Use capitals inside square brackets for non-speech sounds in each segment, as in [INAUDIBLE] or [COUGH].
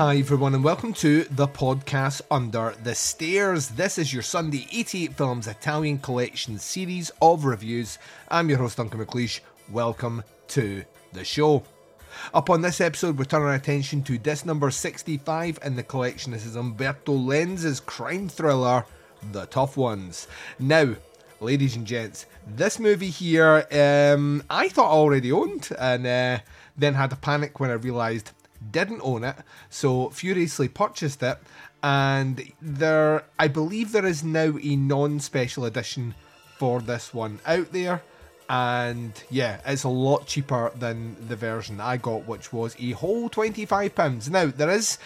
Hi, everyone, and welcome to the podcast Under the Stairs. This is your Sunday 88 Films Italian Collection series of reviews. I'm your host, Duncan McLeish. Welcome to the show. Up on this episode, we turn our attention to disc number 65 in the collection. This is Umberto Lenzi's crime thriller, The Tough Ones. Now, ladies and gents, this movie here, um, I thought I already owned, and uh, then had a panic when I realised didn't own it, so furiously purchased it. And there, I believe there is now a non-special edition for this one out there. And yeah, it's a lot cheaper than the version I got, which was a whole £25. Now, there is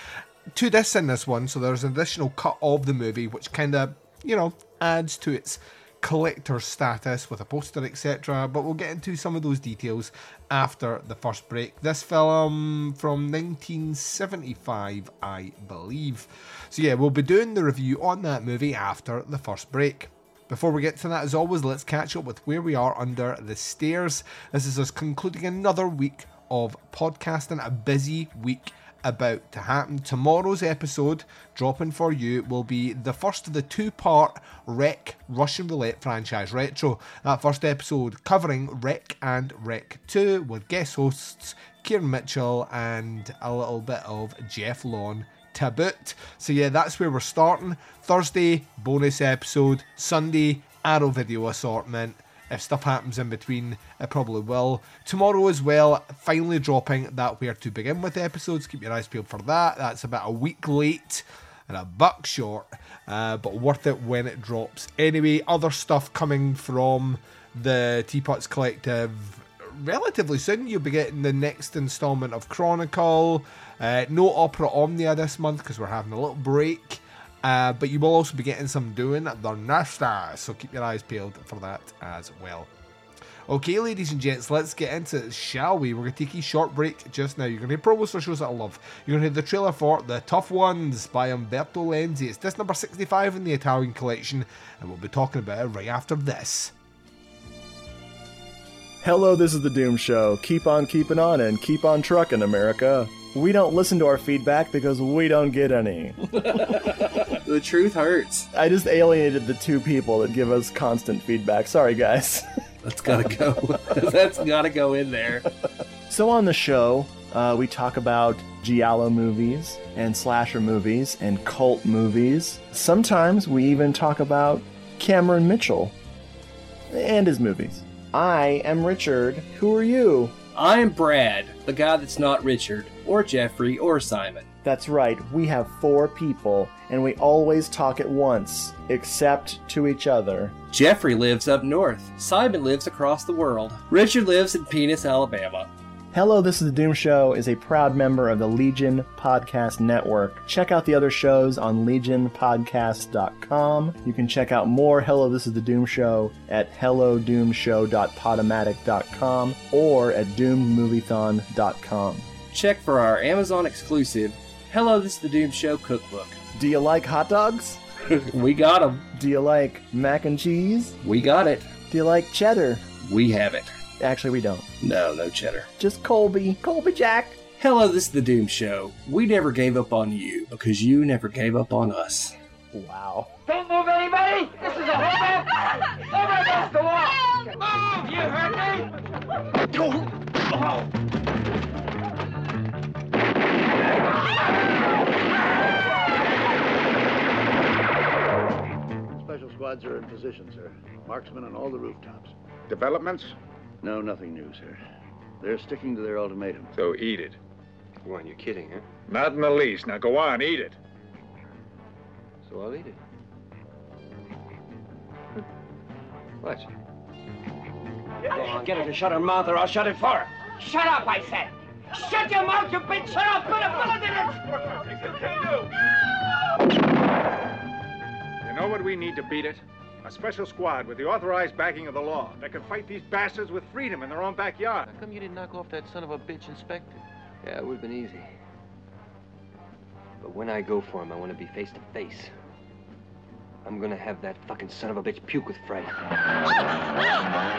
two discs in this one, so there's an additional cut of the movie, which kind of, you know, adds to its collector status with a poster, etc. But we'll get into some of those details after the first break. This film from 1975, I believe. So, yeah, we'll be doing the review on that movie after the first break. Before we get to that, as always, let's catch up with where we are under the stairs. This is us concluding another week of podcasting, a busy week about to happen. Tomorrow's episode, dropping for you, will be the first of the two part REC Russian Roulette franchise retro. That first episode covering REC and REC 2 with guest hosts Kieran Mitchell and a little bit of Jeff Lawn to boot. So, yeah, that's where we're starting. Thursday, bonus episode. Sunday, Arrow video assortment. If stuff happens in between, it probably will. Tomorrow as well, finally dropping that Where to Begin With episodes. Keep your eyes peeled for that. That's about a week late and a buck short, uh, but worth it when it drops. Anyway, other stuff coming from the Teapots Collective relatively soon. You'll be getting the next installment of Chronicle. Uh, no Opera Omnia this month because we're having a little break. Uh, but you will also be getting some doing the Nasty, so keep your eyes peeled for that as well. Okay, ladies and gents, let's get into it, shall we? We're going to take a short break just now. You're going to hear promos for shows that I love. You're going to hear the trailer for The Tough Ones by Umberto Lenzi. It's this number 65 in the Italian collection, and we'll be talking about it right after this. Hello, this is The Doom Show. Keep on keeping on and keep on trucking, America. We don't listen to our feedback because we don't get any. [LAUGHS] the truth hurts. I just alienated the two people that give us constant feedback. Sorry, guys. That's gotta go. [LAUGHS] [LAUGHS] That's gotta go in there. So on the show, uh, we talk about giallo movies and slasher movies and cult movies. Sometimes we even talk about Cameron Mitchell and his movies. I am Richard. Who are you? I'm Brad, the guy that's not Richard, or Jeffrey, or Simon. That's right, we have four people, and we always talk at once, except to each other. Jeffrey lives up north. Simon lives across the world. Richard lives in Penis, Alabama. Hello, This is the Doom Show is a proud member of the Legion Podcast Network. Check out the other shows on legionpodcast.com. You can check out more Hello, This is the Doom Show at hellodoomshow.podomatic.com or at doommoviethon.com. Check for our Amazon exclusive Hello, This is the Doom Show cookbook. Do you like hot dogs? [LAUGHS] we got them. Do you like mac and cheese? We got it. Do you like cheddar? We have it. Actually, we don't. No, no cheddar. Just Colby. Colby Jack. Hello, this is the Doom Show. We never gave up on you because you never gave up on us. Wow. Don't move, anybody! This is a holdup! Over against the wall! Move! You heard me? [LAUGHS] Oh. Special squads are in position, sir. Marksmen on all the rooftops. Developments? No, nothing new, sir. They're sticking to their ultimatum. So eat it. Go on, you're kidding, huh? Not in the least. Now go on, eat it. So I'll eat it. Watch. Get her to shut her mouth or I'll shut it for her. Shut up, I said. Shut your mouth, you bitch. Shut up. Put a bullet in it. You know what we need to beat it? A special squad with the authorized backing of the law that can fight these bastards with freedom in their own backyard. How come you didn't knock off that son of a bitch inspector? Yeah, it would have been easy. But when I go for him, I want to be face to face. I'm gonna have that fucking son of a bitch puke with fright. [GASPS]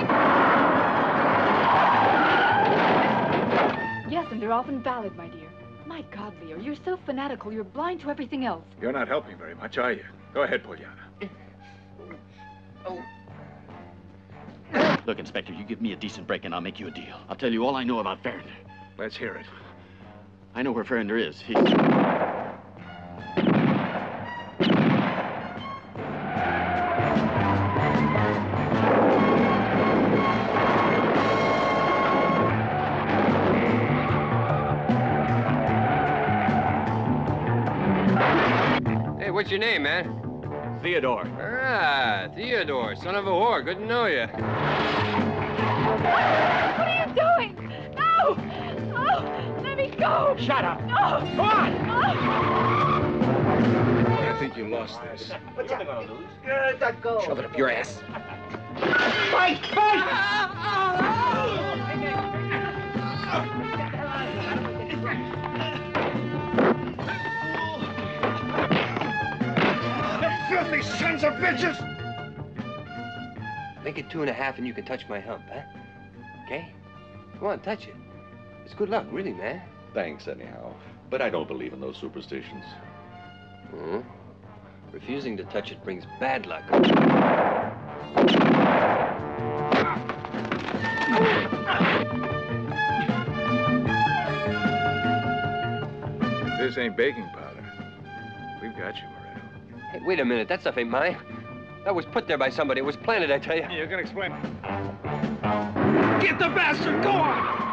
Yes, and they're often valid, my dear. My God, Leo, you're so fanatical, you're blind to everything else. You're not helping very much, are you? Go ahead, Polyana. Look, Inspector, you give me a decent break and I'll make you a deal. I'll tell you all I know about Farrinder. Let's hear it. I know where Farrinder is. He's. What's your name, man? Theodore. Ah, Theodore, son of a whore. Good to know you. What are you doing? No! No! Let me go! Shut up. No! Go on. I think you lost this. What's that gonna lose? Good, go. Shove it up your ass. Fight! Fight! Ah, ah, ah. Filthy sons of bitches! Make it two and a half and you can touch my hump, huh? Okay? Come on, touch it. It's good luck, really, man. Thanks, anyhow. But I don't believe in those superstitions. Hmm? Refusing to touch it brings bad luck. This ain't baking powder. We've got you, Moreno. Hey, wait a minute. That stuff ain't mine. That was put there by somebody. It was planted, I tell you. You can explain. Get the bastard! Go on!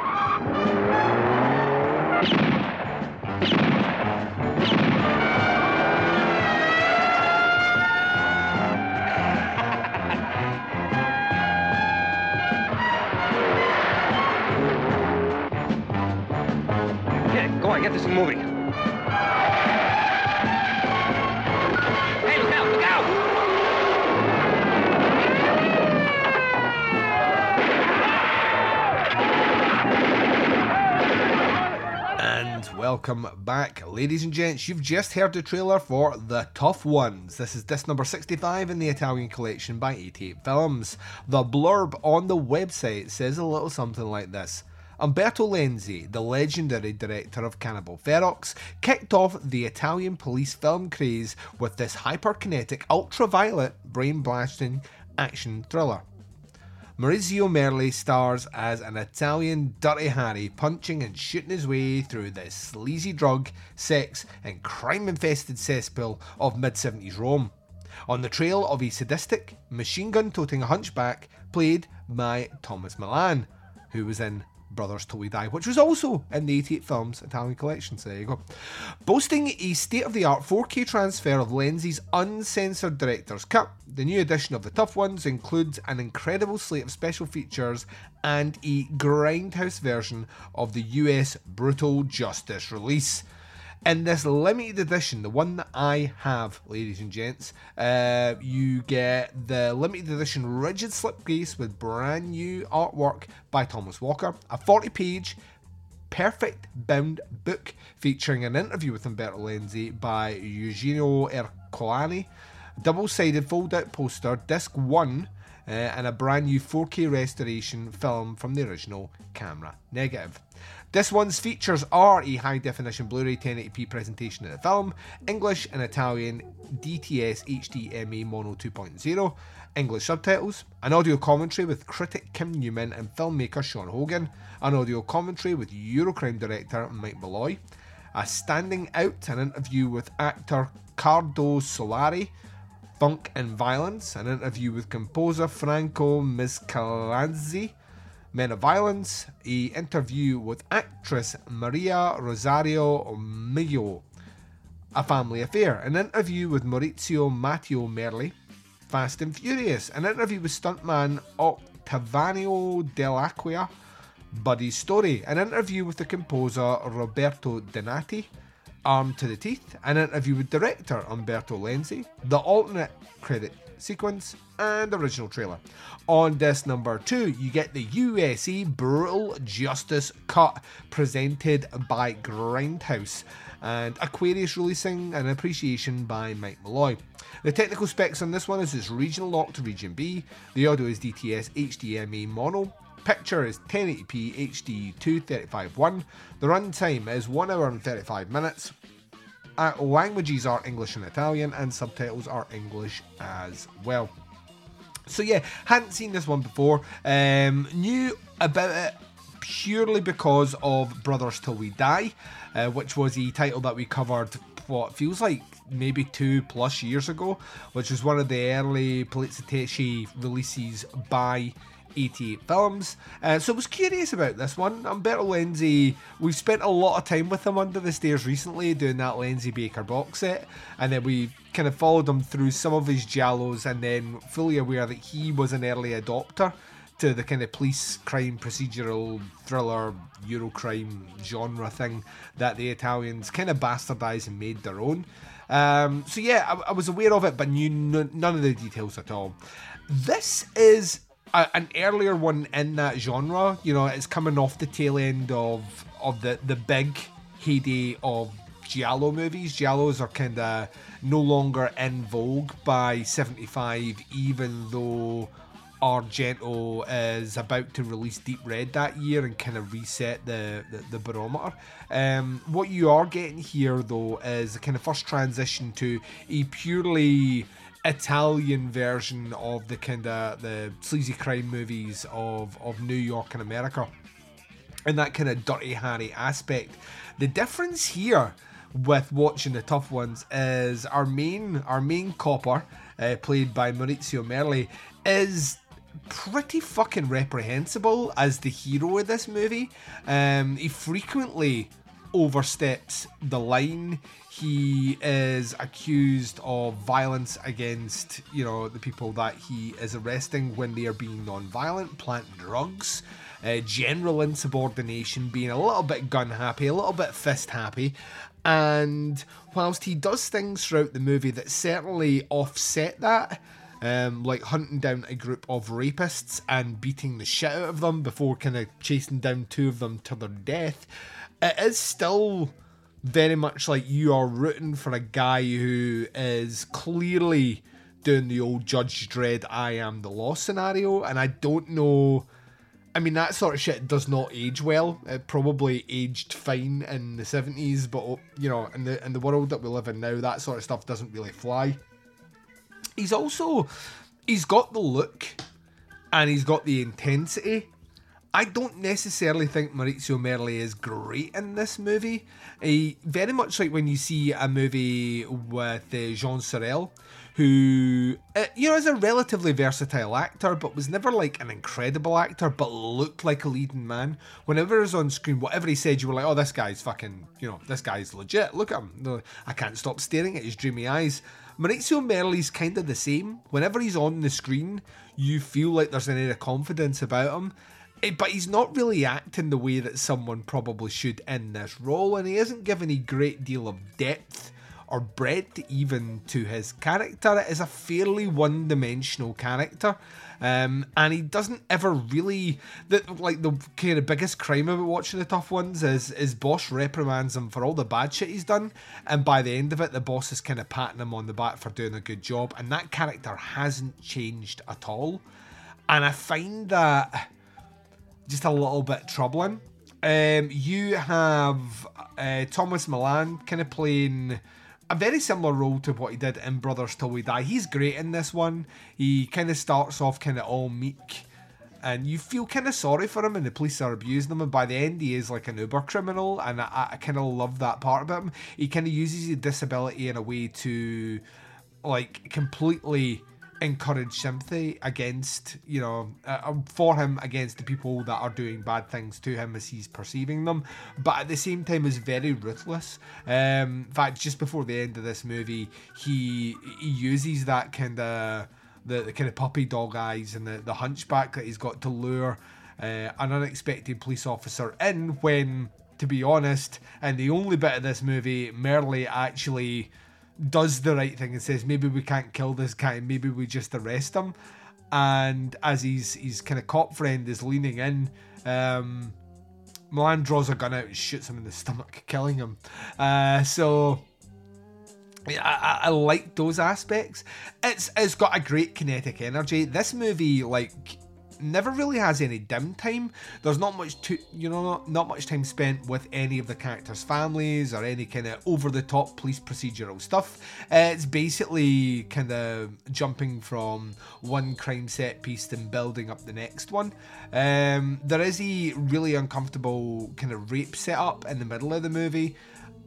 Get it. Go on, get this moving. Welcome back, ladies and gents. You've just heard the trailer for The Tough Ones. This is disc number 65 in the Italian collection by 88 Films. The blurb on the website says a little something like this. Umberto Lenzi, the legendary director of Cannibal Ferox, kicked off the Italian police film craze with this hyperkinetic, ultraviolet, brain blasting action thriller. Maurizio Merli stars as an Italian Dirty Harry punching and shooting his way through the sleazy drug, sex, and crime infested cesspool of mid 70s Rome. On the trail of a sadistic, machine gun toting hunchback played by Tomas Milian, who was in Brothers Till We Die, which was also in the 88 Films Italian collection, so there you go. Boasting a state of the art 4K transfer of Lenzi's uncensored director's cut, the new edition of The Tough Ones includes an incredible slate of special features and a grindhouse version of the US Brutal Justice release. In this limited edition, the one that I have, ladies and gents, uh, you get the limited edition rigid slipcase with brand new artwork by Thomas Walker, a 40 page perfect bound book featuring an interview with Umberto Lenzi by Eugenio Ercolani, double sided fold out poster, disc 1, uh, and a brand new 4K restoration film from the original camera negative. This one's features are a high definition Blu ray 1080p presentation of the film, English and Italian DTS HDMA Mono 2.0, English subtitles, an audio commentary with critic Kim Newman and filmmaker Sean Hogan, an audio commentary with Eurocrime director Mike Malloy, a standing out an interview with actor Corrado Solari, Funk and Violence, an interview with composer Franco Micalizzi, Men of Violence, a interview with actress Maria Rosario Millo, A Family Affair, an interview with Maurizio Matteo Merli, Fast and Furious, an interview with stuntman Octaviano Dell'Acqua, Buddy's Story, an interview with the composer Roberto Donati, Armed to the Teeth, an interview with director Umberto Lenzi, the alternate credit sequence, and original trailer. On disc number two, you get the USA Brutal Justice cut presented by Grindhouse and Aquarius releasing an appreciation by Mike Malloy. The technical specs on this one is it's regional lock to region B, the audio is DTS HDMA mono, picture is 1080p HD 235.1, the runtime is 1 hour and 35 minutes, uh, languages are English and Italian, and subtitles are English as well. So yeah, hadn't seen this one before. Um, knew about it purely because of Brothers Till We Die, uh, which was a title that we covered. What feels like maybe two plus years ago, which was one of the early Poliziotteschi releases by 88 films. Uh, so I was curious about this one. Umberto Lenzi, we've spent a lot of time with him under the stairs recently doing that Lenzi Baker box set, and then we kind of followed him through some of his giallos, and then fully aware that he was an early adopter to the kind of police crime procedural thriller Eurocrime genre thing that the Italians kind of bastardized and made their own. Um, so yeah, I, I, was aware of it, but knew n- none of the details at all. This is a, an earlier one in that genre. You know, it's coming off the tail end of of the the big heyday of giallo movies. Giallos are kind of no longer in vogue by 75, even though Argento is about to release Deep Red that year and kind of reset the, the, the barometer. Um, what you are getting here, though, is a kind of first transition to a purely Italian version of the kind of the sleazy crime movies of, of New York and America. And that kind of dirty Harry aspect. The difference here with watching the tough ones is our main our main copper, uh, played by Maurizio Merli, is pretty fucking reprehensible as the hero of this movie. Um, he frequently oversteps the line. He is accused of violence against, you know, the people that he is arresting when they are being non-violent, planting drugs, uh, general insubordination, being a little bit gun happy, a little bit fist happy. And whilst he does things throughout the movie that certainly offset that, um, like hunting down a group of rapists and beating the shit out of them before kind of chasing down two of them to their death, it is still very much like you are rooting for a guy who is clearly doing the old Judge Dredd I am the law scenario, and I don't know. I mean, that sort of shit does not age well. It probably aged fine in the 70s, but oh, you know, in the in the world that we live in now, that sort of stuff doesn't really fly. He's also he's got the look and he's got the intensity I don't necessarily think Maurizio Merli is great in this movie. He, very much like when you see a movie with uh, Jean Sorel, who, uh, you know, is a relatively versatile actor, but was never like an incredible actor, but looked like a leading man. Whenever he was on screen, whatever he said, you were like, oh, this guy's fucking, you know, this guy's legit. Look at him. I can't stop staring at his dreamy eyes. Maurizio Merli's kind of the same. Whenever he's on the screen, you feel like there's an air of confidence about him. Eh, but he's not really acting the way that someone probably should in this role, and he isn't given a great deal of depth or breadth even to his character. It is a fairly one-dimensional character, um, and he doesn't ever really. The, like the kind of biggest crime about watching the tough ones is his boss reprimands him for all the bad shit he's done, and by the end of it, the boss is kind of patting him on the back for doing a good job, and that character hasn't changed at all. And I find that just a little bit troubling. Um, you have uh, Tomas Milian kind of playing a very similar role to what he did in Brothers Till We Die. He's great in this one. He kind of starts off kind of all meek, and you feel kind of sorry for him, and the police are abusing him. And by the end, he is like an uber criminal, and I, I kind of love that part about him. He kind of uses his disability in a way to, like, completely encourage sympathy against, you know, uh, for him against the people that are doing bad things to him as he's perceiving them, but at the same time is very ruthless. Um, in fact, just before the end of this movie, he he uses that kind of the, the kind of puppy dog eyes and the, the hunchback that he's got to lure uh, an unexpected police officer in when, to be honest, and the only bit of this movie, Merli actually does the right thing and says maybe we can't kill this guy, maybe we just arrest him. And as he's his kind of cop friend is leaning in, um, Milian draws a gun out and shoots him in the stomach, [LAUGHS] killing him. Uh, so I, I, I, like those aspects. It's it's got a great kinetic energy. This movie, like, never really has any downtime. There's not much to you know not, not much time spent with any of the characters' families or any kind of over the top police procedural stuff. Uh, it's basically kind of jumping from one crime set piece and building up the next one. Um, there is a really uncomfortable kind of rape setup in the middle of the movie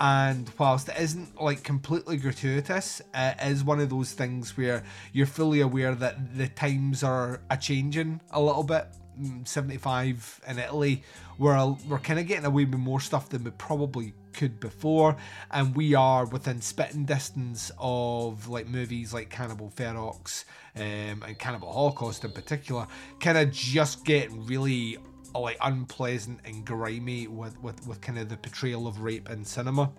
and whilst it isn't like completely gratuitous it is one of those things where you're fully aware that the times are a changing a little bit. Mm, 75 in italy we're, we're kind of getting away with more stuff than we probably could before. And we are within spitting distance of like movies like cannibal ferox um, and cannibal holocaust in particular kind of just get really like unpleasant and grimy with, with, with kind of the portrayal of rape in cinema.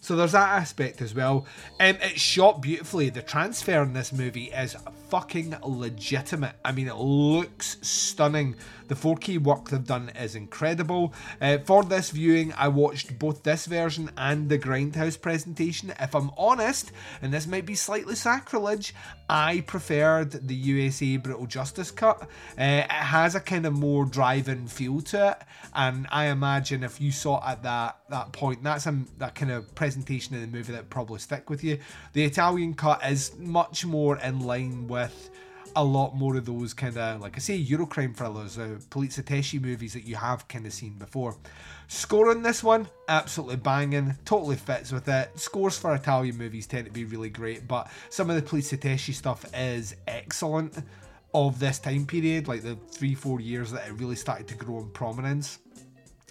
So there's that aspect as well. Um, it's shot beautifully. The transfer in this movie is fucking legitimate. I mean, it looks stunning. The 4K work they've done is incredible. Uh, for this viewing, I watched both this version and the Grindhouse presentation. If I'm honest, and this might be slightly sacrilege, I preferred the USA Brutal Justice cut. Uh, it has a kind of more drive-in feel to it, and I imagine if you saw it at that that point, that's a, that kind of presentation in the movie that probably stick with you. The Italian cut is much more in line with a lot more of those kind of, like I say, Eurocrime thrillers, uh, Poliziotteschi movies that you have kind of seen before. Score on this one, absolutely banging, totally fits with it. Scores for Italian movies tend to be really great, but some of the Poliziotteschi stuff is excellent of this time period, like the three, four years that it really started to grow in prominence.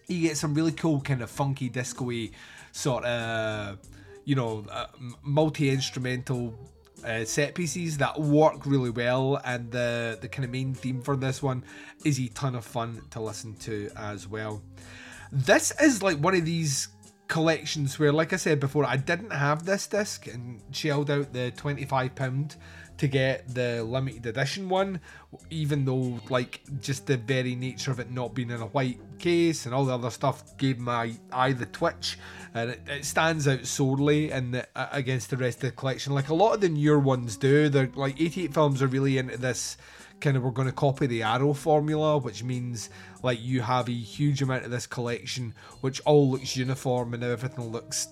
You get some really cool, kind of funky, disco sort of, you know, uh, multi instrumental uh, set pieces that work really well, and the the kind of main theme for this one is a ton of fun to listen to as well. This is like one of these collections where, like I said before, I didn't have this disc and shelled out the twenty five pound to get the limited edition one, even though like just the very nature of it not being in a white case and all the other stuff gave my eye the twitch, and it, it stands out sorely in the, against the rest of the collection. Like a lot of the newer ones do. They're like 88 films are really into this kind of we're going to copy the arrow formula which means like you have a huge amount of this collection which all looks uniform and everything looks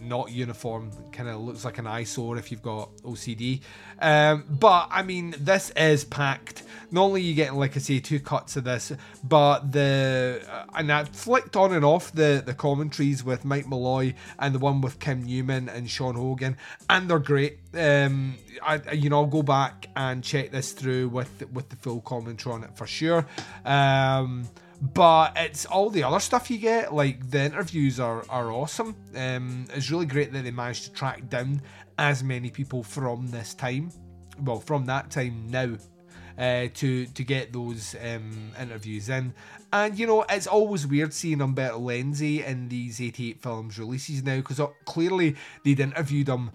not uniform. Kind of looks like an eyesore if you've got OCD. Um, but I mean, this is packed. Not only you getting, like I say, two cuts of this, but the uh, and I flicked on and off the the commentaries with Mike Malloy and the one with Kim Newman and Sean Hogan, and they're great. Um, I you know I'll go back and check this through with with the full commentary on it for sure. Um, but it's all the other stuff you get. Like the interviews are are awesome. Um, it's really great that they managed to track down as many people from this time, well, from that time now, uh, to to get those um, interviews in. And you know, it's always weird seeing Umberto Lenzi in these 88 films releases now because uh, clearly they'd interviewed him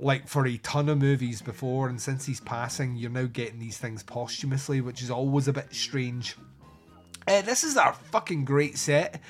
like for a ton of movies before, and since he's passing, you're now getting these things posthumously, which is always a bit strange. Uh, this is a fucking great set.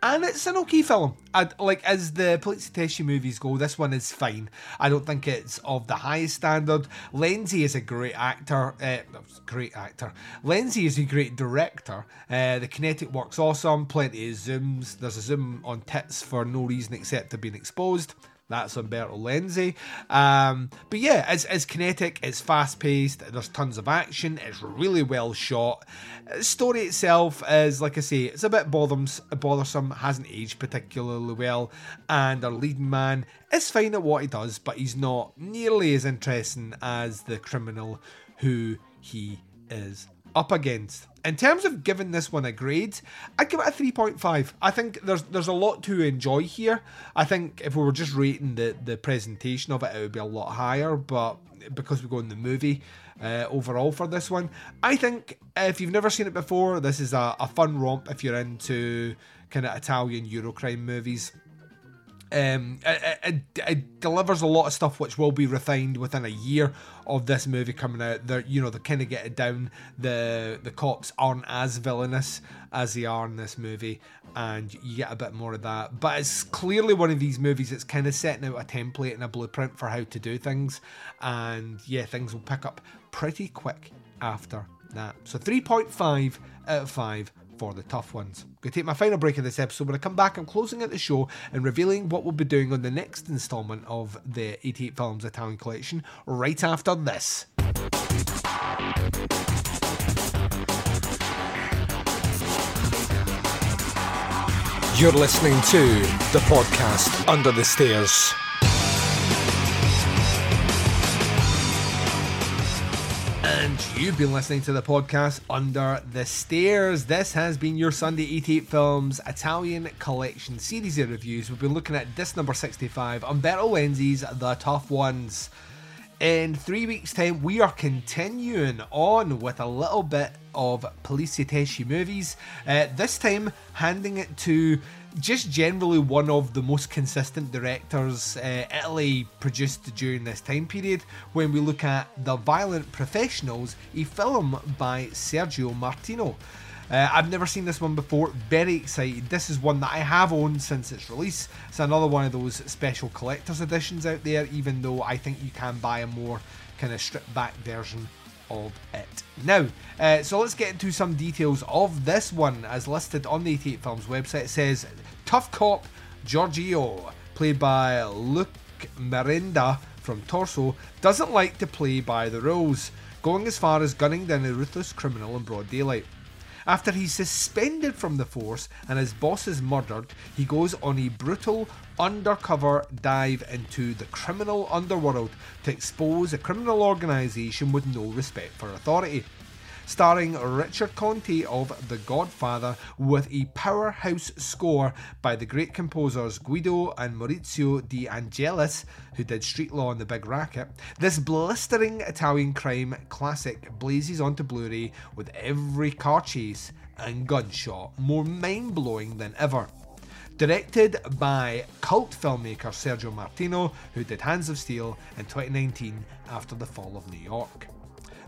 And it's an okay film. I, like as the Poliziotteschi movies go, this one is fine. I don't think it's of the highest standard. Lenzi is a great actor. Uh, great actor. Lenzi is a great director. Uh, the kinetic work's awesome. Plenty of zooms. There's a zoom on tits for no reason except to being exposed. That's Umberto Lenzi. Um, but yeah, it's, it's kinetic, it's fast paced, there's tons of action, it's really well shot. The story itself is, like I say, it's a bit bothersome, hasn't aged particularly well, and our leading man is fine at what he does, but he's not nearly as interesting as the criminal who he is up against. In terms of giving this one a grade, I'd give it a 3.5. I think there's there's a lot to enjoy here. I think if we were just rating the, the presentation of it, it would be a lot higher, but because we go in the movie uh, overall for this one, I think if you've never seen it before, this is a, a fun romp if you're into kind of Italian Eurocrime movies. Um, it, it, it, delivers a lot of stuff which will be refined within a year of this movie coming out. They're, you know, they kind of get it down. The the cops aren't as villainous as they are in this movie, and you get a bit more of that. But it's clearly one of these movies that's kind of setting out a template and a blueprint for how to do things, and yeah, things will pick up pretty quick after that. So 3.5 out of 5 for the tough ones. I'm going to take my final break of this episode. When I come back, I'm closing out the show and revealing what we'll be doing on the next instalment of the 88 Films Italian Collection right after this. You're listening to the podcast Under the Stairs. You've been listening to the podcast Under the Stairs. This has been your Sunday 88 Films Italian Collection series of reviews. We've been looking at disc number 65, Umberto Lenzi's The Tough Ones. In three weeks' time, we are continuing on with a little bit of Police Poliziotteschi movies. Uh, this time, handing it to just generally one of the most consistent directors uh, Italy produced during this time period when we look at The Violent Professionals, a film by Sergio Martino. Uh, I've never seen this one before, very excited. This is one that I have owned since its release. It's another one of those special collector's editions out there, even though I think you can buy a more kind of stripped back version of it. Now, uh, so let's get into some details of this one as listed on the 88 Films website. It says Tough Cop Giorgio, played by Luc Merenda from Torso, doesn't like to play by the rules, going as far as gunning down a ruthless criminal in broad daylight. After he's suspended from the force and his boss is murdered, he goes on a brutal undercover dive into the criminal underworld to expose a criminal organisation with no respect for authority. Starring Richard Conte of The Godfather with a powerhouse score by the great composers Guido and Maurizio De Angelis, who did Street Law and The Big Racket, this blistering Italian crime classic blazes onto Blu ray with every car chase and gunshot more mind blowing than ever. Directed by cult filmmaker Sergio Martino, who did Hands of Steel in 2019 after the fall of New York.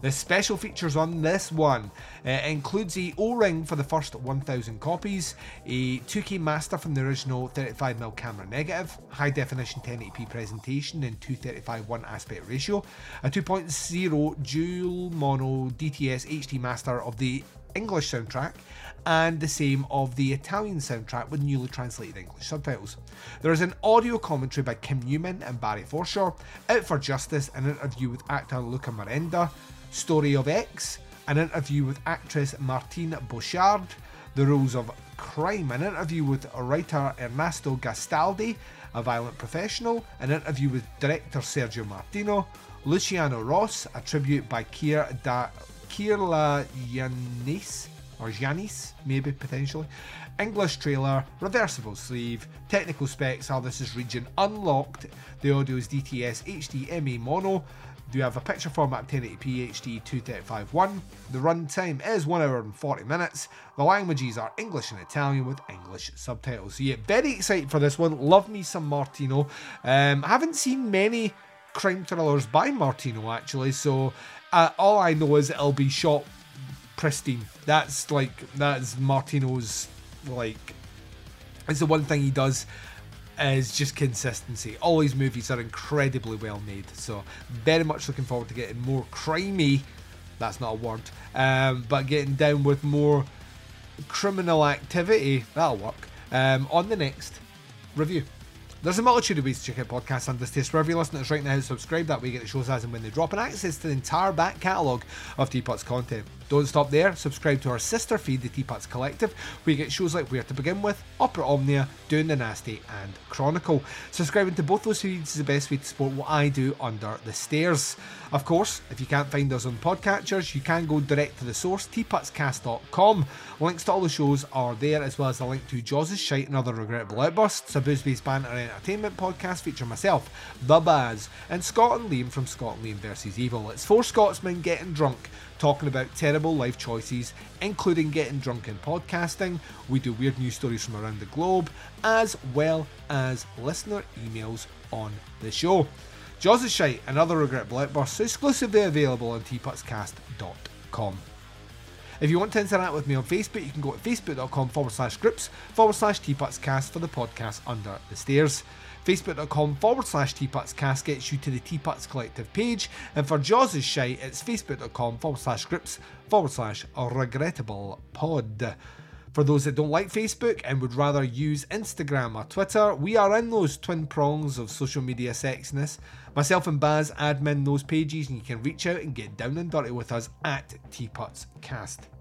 The special features on this one uh, includes a O-ring for the first 1,000 copies, a 2K master from the original 35mm camera negative, high definition 1080p presentation in 235:1 aspect ratio, a 2.0 dual mono DTS HD master of the English soundtrack, and the same of the Italian soundtrack with newly translated English subtitles. There is an audio commentary by Kim Newman and Barry Forshaw, Out for Justice, an interview with actor Luca Merenda, Story of X, an interview with actress Martine Bouchard, The Rules of Crime, an interview with writer Ernesto Gastaldi, a violent professional, an interview with director Sergio Martino, Luciano Ross, a tribute by Kier da Kirla Yanis or Janis, maybe potentially. English trailer, reversible sleeve, technical specs are this is region unlocked. The audio is DTS HDMI mono, you have a picture format 1080p HD 235.1. The runtime is 1 hour and 40 minutes. The languages are English and Italian with English subtitles. So yeah, very excited for this one. Love me some Martino. Um, I haven't seen many crime thrillers by Martino actually, so uh, all I know is it'll be shot pristine. That's like that's Martino's like. It's the one thing he does is just consistency. All these movies are incredibly well made, so very much looking forward to getting more crimey. That's not a word, um, but getting down with more criminal activity. That'll work um, on the next review. There's a multitude of ways to check out podcasts the stairs. Wherever you listen to us right now, subscribe. That way you get the shows as and when they drop and access to the entire back catalogue of Teapot's content. Don't stop there. Subscribe to our sister feed, the Teapots Collective, where you get shows like Where to Begin With, Opera Omnia, Doing the Nasty, and Chronicle. Subscribing to both those feeds is the best way to support what I do under the stairs. Of course, if you can't find us on podcatchers, you can go direct to the source, teapotscast.com. Links to all the shows are there, as well as a link to Jaws' Shite and Other Regrettable Outbursts, a booze based banter entertainment podcast featuring myself, The Baz, and Scott and Liam from Scott and Liam vs. Evil. It's four Scotsmen getting drunk talking about terrible life choices, including getting drunk and podcasting. We do weird news stories from around the globe, as well as listener emails on the show. Jaws is Shite and other regrettable outbursts exclusively available on teapotscast.com. If you want to interact with me on Facebook, you can go to facebook.com forward slash groups forward slash teapotscast for the podcast under the stairs. Facebook.com forward slash teapotscast gets you to the Teapots Collective page, and for Jaws' shite, it's facebook.com forward slash groups forward slash regrettable pod. For those that don't like Facebook and would rather use Instagram or Twitter, we are in those twin prongs of social media sexiness. Myself and Baz admin those pages, and you can reach out and get down and dirty with us at Teapotscast.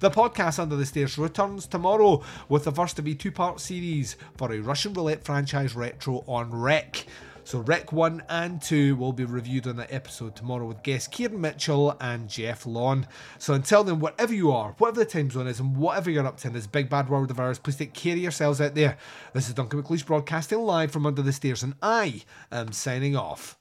The podcast Under the Stairs returns tomorrow with the first of a two part series for a Russian roulette franchise retro on Rec. So, Rec 1 and 2 will be reviewed on that episode tomorrow with guests Kieran Mitchell and Jeff Lawn. So, until then, whatever you are, whatever the time zone is, and whatever you're up to in this big bad world of ours, please take care of yourselves out there. This is Duncan McLeish broadcasting live from Under the Stairs, and I am signing off.